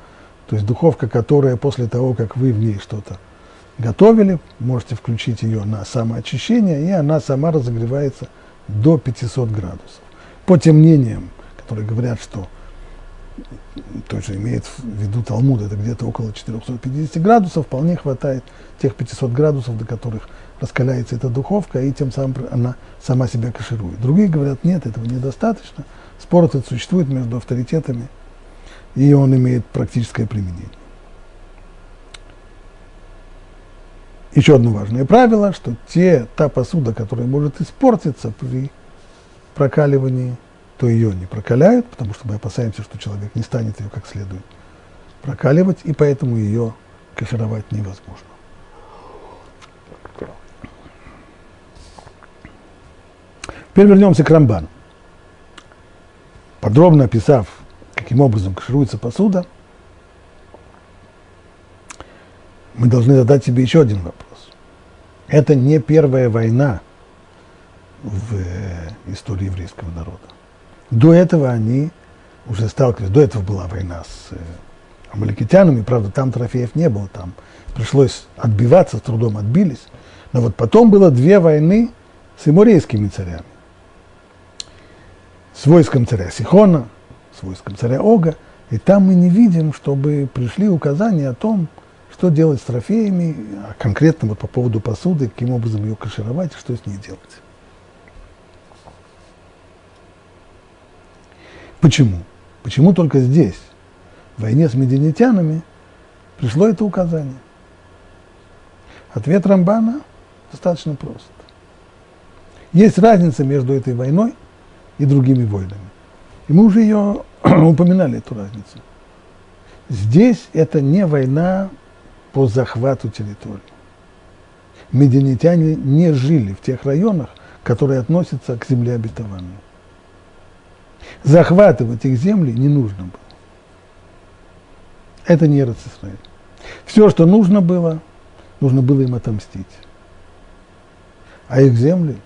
Speaker 1: то есть духовка, которая после того, как вы в ней что-то готовили, можете включить ее на самоочищение, и она сама разогревается до 500 градусов. По тем мнениям, которые говорят, что то есть имеет в виду Талмуд, это где-то около 450 градусов, вполне хватает тех 500 градусов, до которых раскаляется эта духовка, и тем самым она сама себя каширует. Другие говорят, нет, этого недостаточно. Спор этот существует между авторитетами, и он имеет практическое применение. Еще одно важное правило, что те, та посуда, которая может испортиться при прокаливании то ее не прокаляют, потому что мы опасаемся, что человек не станет ее как следует прокаливать, и поэтому ее кашировать невозможно. Теперь вернемся к Рамбану. Подробно описав, каким образом кашируется посуда, мы должны задать себе еще один вопрос. Это не первая война в истории еврейского народа. До этого они уже сталкивались, до этого была война с э, амаликитянами, правда, там трофеев не было, там пришлось отбиваться, с трудом отбились. Но вот потом было две войны с иморейскими царями. С войском царя Сихона, с войском царя Ога. И там мы не видим, чтобы пришли указания о том, что делать с трофеями, а конкретно вот по поводу посуды, каким образом ее кашировать что с ней делать. Почему? Почему только здесь, в войне с мединитянами, пришло это указание? Ответ Рамбана достаточно прост. Есть разница между этой войной и другими войнами. И мы уже ее упоминали, эту разницу. Здесь это не война по захвату территории. Мединитяне не жили в тех районах, которые относятся к земле обетованной захватывать их земли не нужно было. Это не Израиль. Все, что нужно было, нужно было им отомстить. А их земли,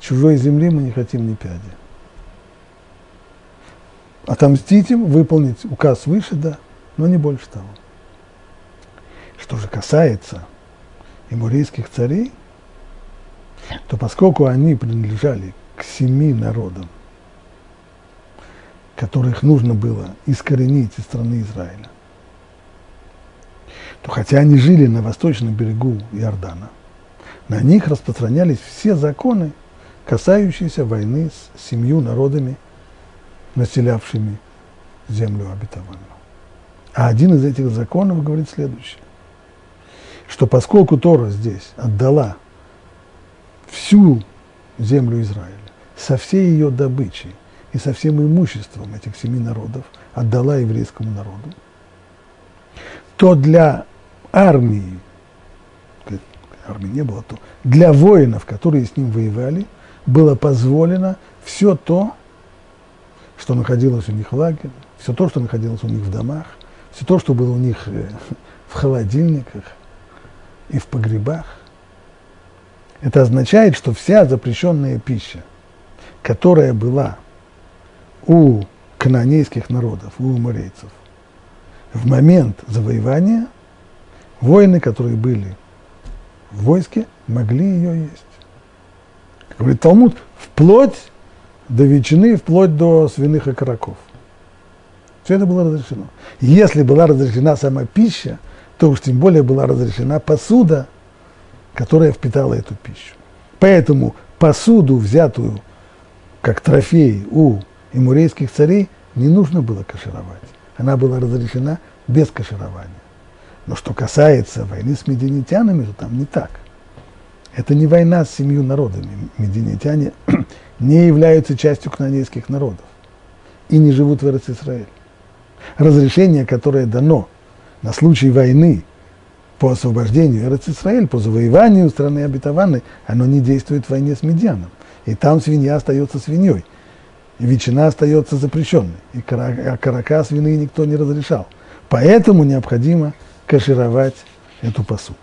Speaker 1: чужой земли мы не хотим ни пяди. Отомстить им, выполнить указ выше, да, но не больше того. что же касается эмурийских царей, то поскольку они принадлежали к семи народам, которых нужно было искоренить из страны Израиля, то хотя они жили на восточном берегу Иордана, на них распространялись все законы, касающиеся войны с семью народами, населявшими землю обетованную. А один из этих законов говорит следующее, что поскольку Тора здесь отдала всю землю Израиля со всей ее добычей и со всем имуществом этих семи народов, отдала еврейскому народу, то для армии, армии не было, то для воинов, которые с ним воевали, было позволено все то, что находилось у них в лагере, все то, что находилось у них в домах, все то, что было у них э, в холодильниках и в погребах. Это означает, что вся запрещенная пища, которая была у канонейских народов, у уморейцев, в момент завоевания, воины, которые были в войске, могли ее есть. Говорит Талмуд, вплоть до ветчины, вплоть до свиных окороков. Все это было разрешено. Если была разрешена сама пища, то уж тем более была разрешена посуда, которая впитала эту пищу. Поэтому посуду, взятую как трофей у имурейских царей, не нужно было кашировать. Она была разрешена без каширования. Но что касается войны с медианитянами, то там не так. Это не война с семью народами. Медианитяне не являются частью кнанейских народов и не живут в Израиле разрешение, которое дано на случай войны по освобождению Эрец-Исраэль, по завоеванию страны обетованной, оно не действует в войне с Медианом. И там свинья остается свиньей, и ветчина остается запрещенной, и а карака свины никто не разрешал. Поэтому необходимо кашировать эту посуду.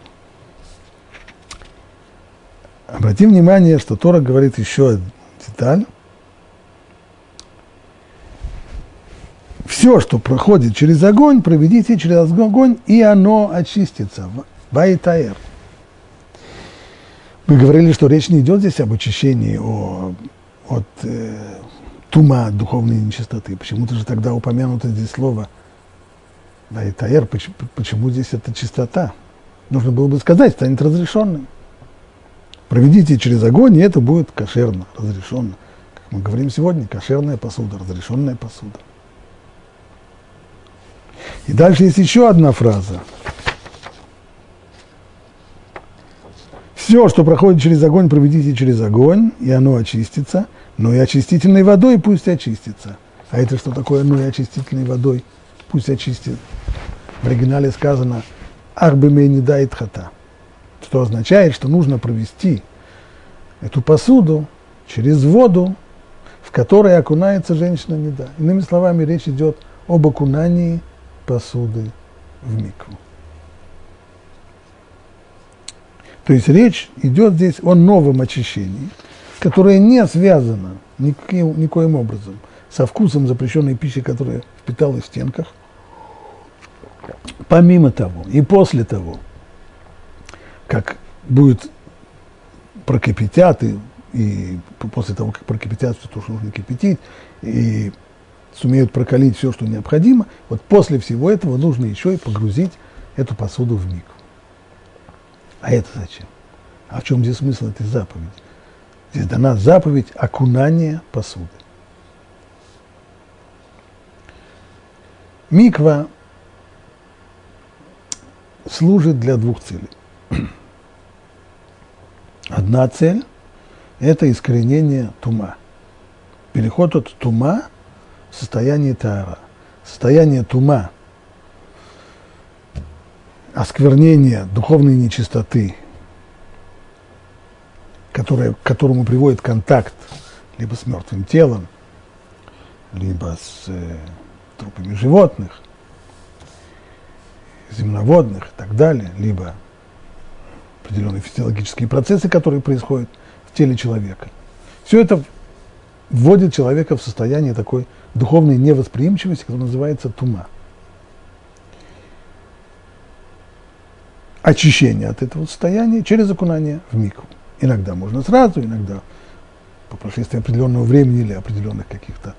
Speaker 1: Обратим внимание, что Тора говорит еще деталь, все, что проходит через огонь, проведите через огонь, и оно очистится. Вайтаэр. Мы говорили, что речь не идет здесь об очищении о, от э, тума, духовной нечистоты. Почему-то же тогда упомянуто здесь слово Вайтаэр. Почему, почему здесь это чистота? Нужно было бы сказать, станет разрешенным. Проведите через огонь, и это будет кошерно, разрешенно. Как мы говорим сегодня, кошерная посуда, разрешенная посуда. И дальше есть еще одна фраза. Все, что проходит через огонь, проведите через огонь, и оно очистится, но и очистительной водой пусть очистится. А это что такое, ну и очистительной водой пусть очистит? В оригинале сказано «Ахбеме не дает хата», что означает, что нужно провести эту посуду через воду, в которой окунается женщина неда. Иными словами, речь идет об окунании посуды в микву. То есть речь идет здесь о новом очищении, которое не связано никаким, никоим образом со вкусом запрещенной пищи, которая впиталась в стенках. Помимо того и после того, как будет прокипятят, и, и после того, как прокипятят все то, что нужно кипятить, и сумеют прокалить все, что необходимо, вот после всего этого нужно еще и погрузить эту посуду в миг. А это зачем? А в чем здесь смысл этой заповеди? Здесь дана заповедь окунания посуды. Миква служит для двух целей. Одна цель – это искоренение тума. Переход от тума – состояние тара, состояние тума, осквернение духовной нечистоты, которое, к которому приводит контакт либо с мертвым телом, либо с э, трупами животных, земноводных и так далее, либо определенные физиологические процессы, которые происходят в теле человека. Все это вводит человека в состояние такой духовной невосприимчивости, которая называется тума. очищение от этого состояния через окунание в микву. Иногда можно сразу, иногда по прошествии определенного времени или определенных каких-то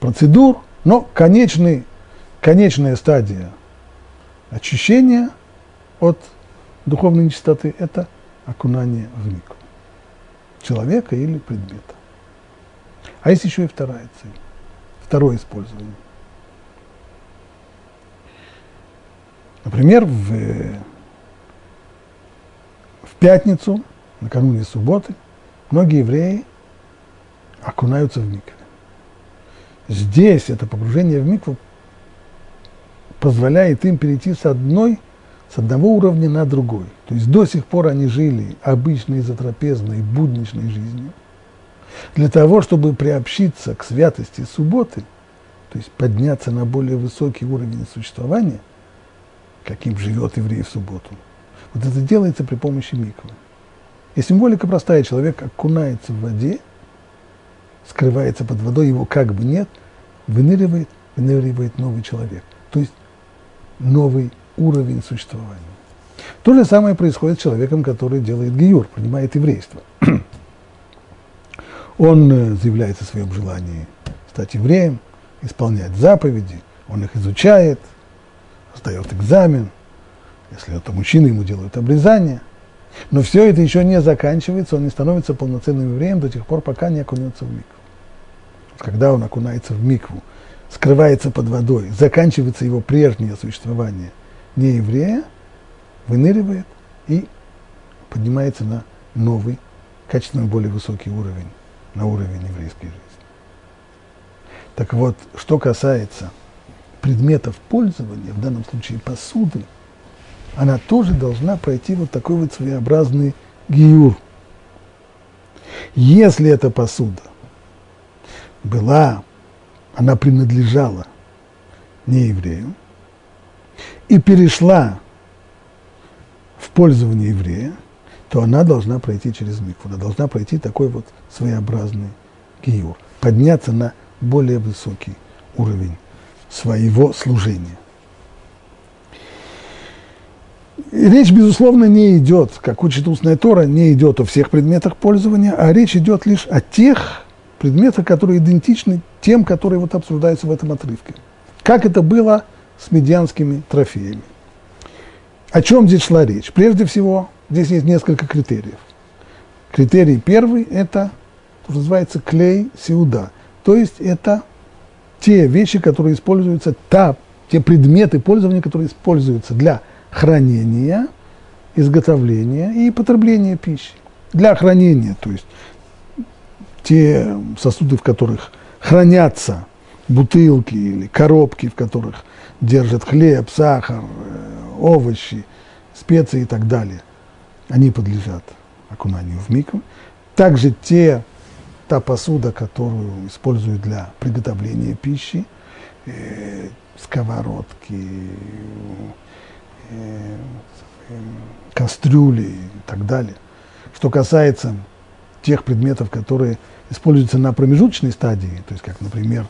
Speaker 1: процедур, но конечный, конечная стадия очищения от духовной нечистоты – это окунание в микву человека или предмета. А есть еще и вторая цель, второе использование. Например, в, в пятницу, накануне субботы, многие евреи окунаются в микве. Здесь это погружение в микву позволяет им перейти с одной, с одного уровня на другой. То есть до сих пор они жили обычной затрапезной, будничной жизнью. Для того, чтобы приобщиться к святости субботы, то есть подняться на более высокий уровень существования – каким живет еврей в субботу. Вот это делается при помощи миквы. И символика простая. Человек окунается в воде, скрывается под водой, его как бы нет, выныривает, выныривает новый человек. То есть новый уровень существования. То же самое происходит с человеком, который делает гиюр, принимает еврейство. Он э, заявляет о своем желании стать евреем, исполнять заповеди, он их изучает – сдает экзамен, если это мужчина, ему делают обрезание. Но все это еще не заканчивается, он не становится полноценным евреем до тех пор, пока не окунется в микву. Когда он окунается в микву, скрывается под водой, заканчивается его прежнее существование не еврея, выныривает и поднимается на новый, качественно более высокий уровень, на уровень еврейской жизни. Так вот, что касается – предметов пользования, в данном случае посуды, она тоже должна пройти вот такой вот своеобразный гиюр. Если эта посуда была, она принадлежала не еврею и перешла в пользование еврея, то она должна пройти через микву, она должна пройти такой вот своеобразный гиюр, подняться на более высокий уровень своего служения. речь, безусловно, не идет, как учит устная Тора, не идет о всех предметах пользования, а речь идет лишь о тех предметах, которые идентичны тем, которые вот обсуждаются в этом отрывке. Как это было с медианскими трофеями. О чем здесь шла речь? Прежде всего, здесь есть несколько критериев. Критерий первый – это, что называется, клей сиуда, то есть это те вещи, которые используются, та, те предметы пользования, которые используются для хранения, изготовления и потребления пищи. Для хранения, то есть те сосуды, в которых хранятся бутылки или коробки, в которых держат хлеб, сахар, э, овощи, специи и так далее, они подлежат окунанию в микро. Также те та посуда, которую используют для приготовления пищи, э, сковородки, э, кастрюли и так далее. Что касается тех предметов, которые используются на промежуточной стадии, то есть как, например,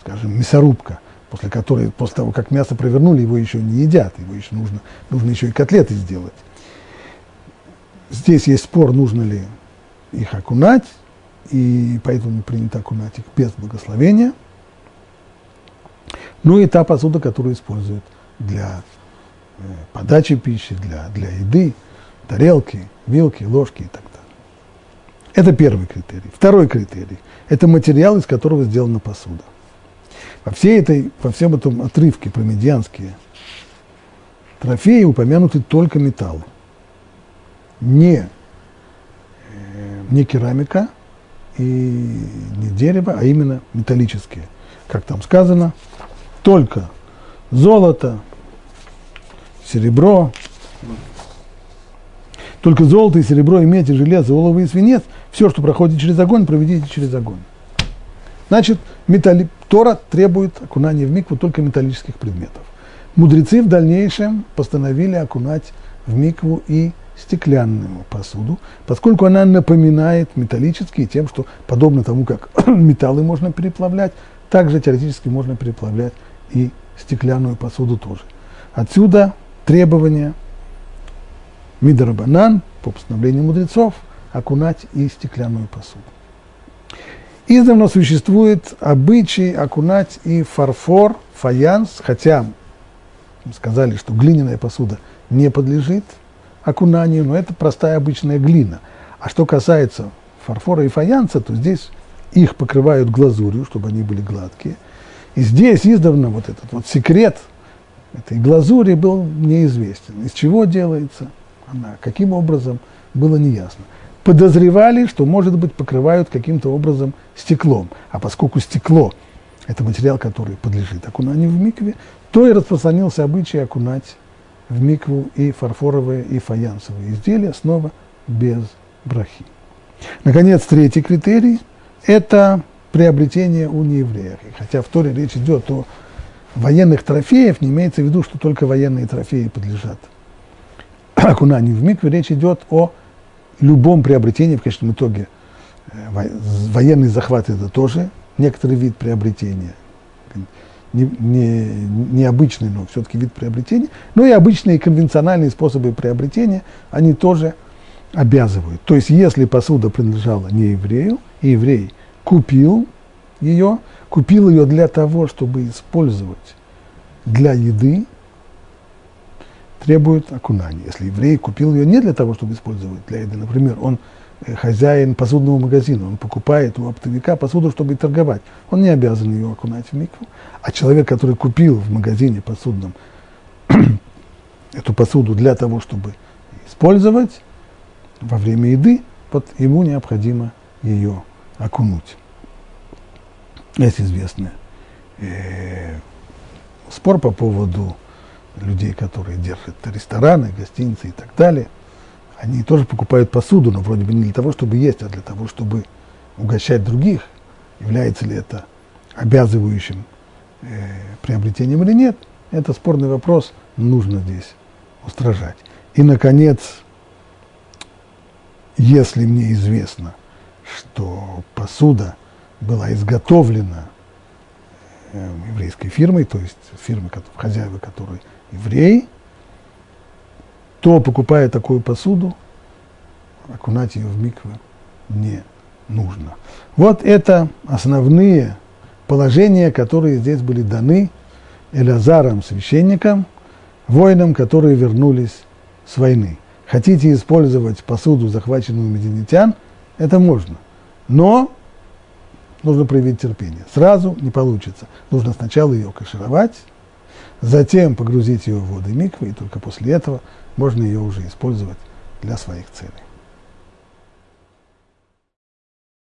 Speaker 1: скажем, мясорубка, после которой, после того, как мясо провернули, его еще не едят, его еще нужно, нужно еще и котлеты сделать. Здесь есть спор, нужно ли их окунать, и поэтому принято окунать их без благословения. Ну и та посуда, которую используют для э, подачи пищи, для, для еды, тарелки, вилки, ложки и так далее. Это первый критерий. Второй критерий – это материал, из которого сделана посуда. Во, всей этой, во всем этом отрывке про медианские трофеи упомянуты только металлы. Не, э, не керамика, и не дерево, а именно металлические. Как там сказано, только золото, серебро, только золото и серебро, и медь, и железо, олово и свинец, все, что проходит через огонь, проведите через огонь. Значит, металли... Тора требует окунания в микву только металлических предметов. Мудрецы в дальнейшем постановили окунать в микву и стеклянную посуду, поскольку она напоминает металлические тем, что подобно тому, как металлы можно переплавлять, также теоретически можно переплавлять и стеклянную посуду тоже. Отсюда требование Мидарабанан, по постановлению мудрецов, окунать и стеклянную посуду. Издавна существует обычай окунать и фарфор, фаянс, хотя сказали, что глиняная посуда не подлежит окунанию, но это простая обычная глина. А что касается фарфора и фаянса, то здесь их покрывают глазурью, чтобы они были гладкие. И здесь издавна вот этот вот секрет этой глазури был неизвестен. Из чего делается она, каким образом, было неясно подозревали, что, может быть, покрывают каким-то образом стеклом. А поскольку стекло – это материал, который подлежит окунанию в микве, то и распространился обычай окунать в микву и фарфоровые, и фаянсовые изделия, снова без брахи. Наконец, третий критерий – это приобретение у неевреев. И хотя в Торе речь идет о военных трофеях, не имеется в виду, что только военные трофеи подлежат окунанию в микве, речь идет о любом приобретении в конечном итоге э, военный захват это тоже некоторый вид приобретения. Не, не, необычный, но все-таки вид приобретения. Но и обычные конвенциональные способы приобретения, они тоже обязывают. То есть, если посуда принадлежала не еврею, и еврей купил ее, купил ее для того, чтобы использовать для еды, требует окунания. Если еврей купил ее не для того, чтобы использовать для еды, например, он э, хозяин посудного магазина, он покупает у оптовика посуду, чтобы торговать, он не обязан ее окунать в микву. А человек, который купил в магазине посудном эту посуду для того, чтобы использовать во время еды, вот ему необходимо ее окунуть. Есть известный э, спор по поводу людей, которые держат рестораны, гостиницы и так далее, они тоже покупают посуду, но вроде бы не для того, чтобы есть, а для того, чтобы угощать других. Является ли это обязывающим э, приобретением или нет, это спорный вопрос, нужно здесь устражать. И, наконец, если мне известно, что посуда была изготовлена э, еврейской фирмой, то есть фирмой, хозяева которой еврей, то, покупая такую посуду, окунать ее в миквы не нужно. Вот это основные положения, которые здесь были даны Элязаром, священникам, воинам, которые вернулись с войны. Хотите использовать посуду, захваченную мединитян, это можно. Но нужно проявить терпение. Сразу не получится. Нужно сначала ее кашировать, затем погрузить ее в воды миквы, и только после этого можно ее уже использовать для своих целей.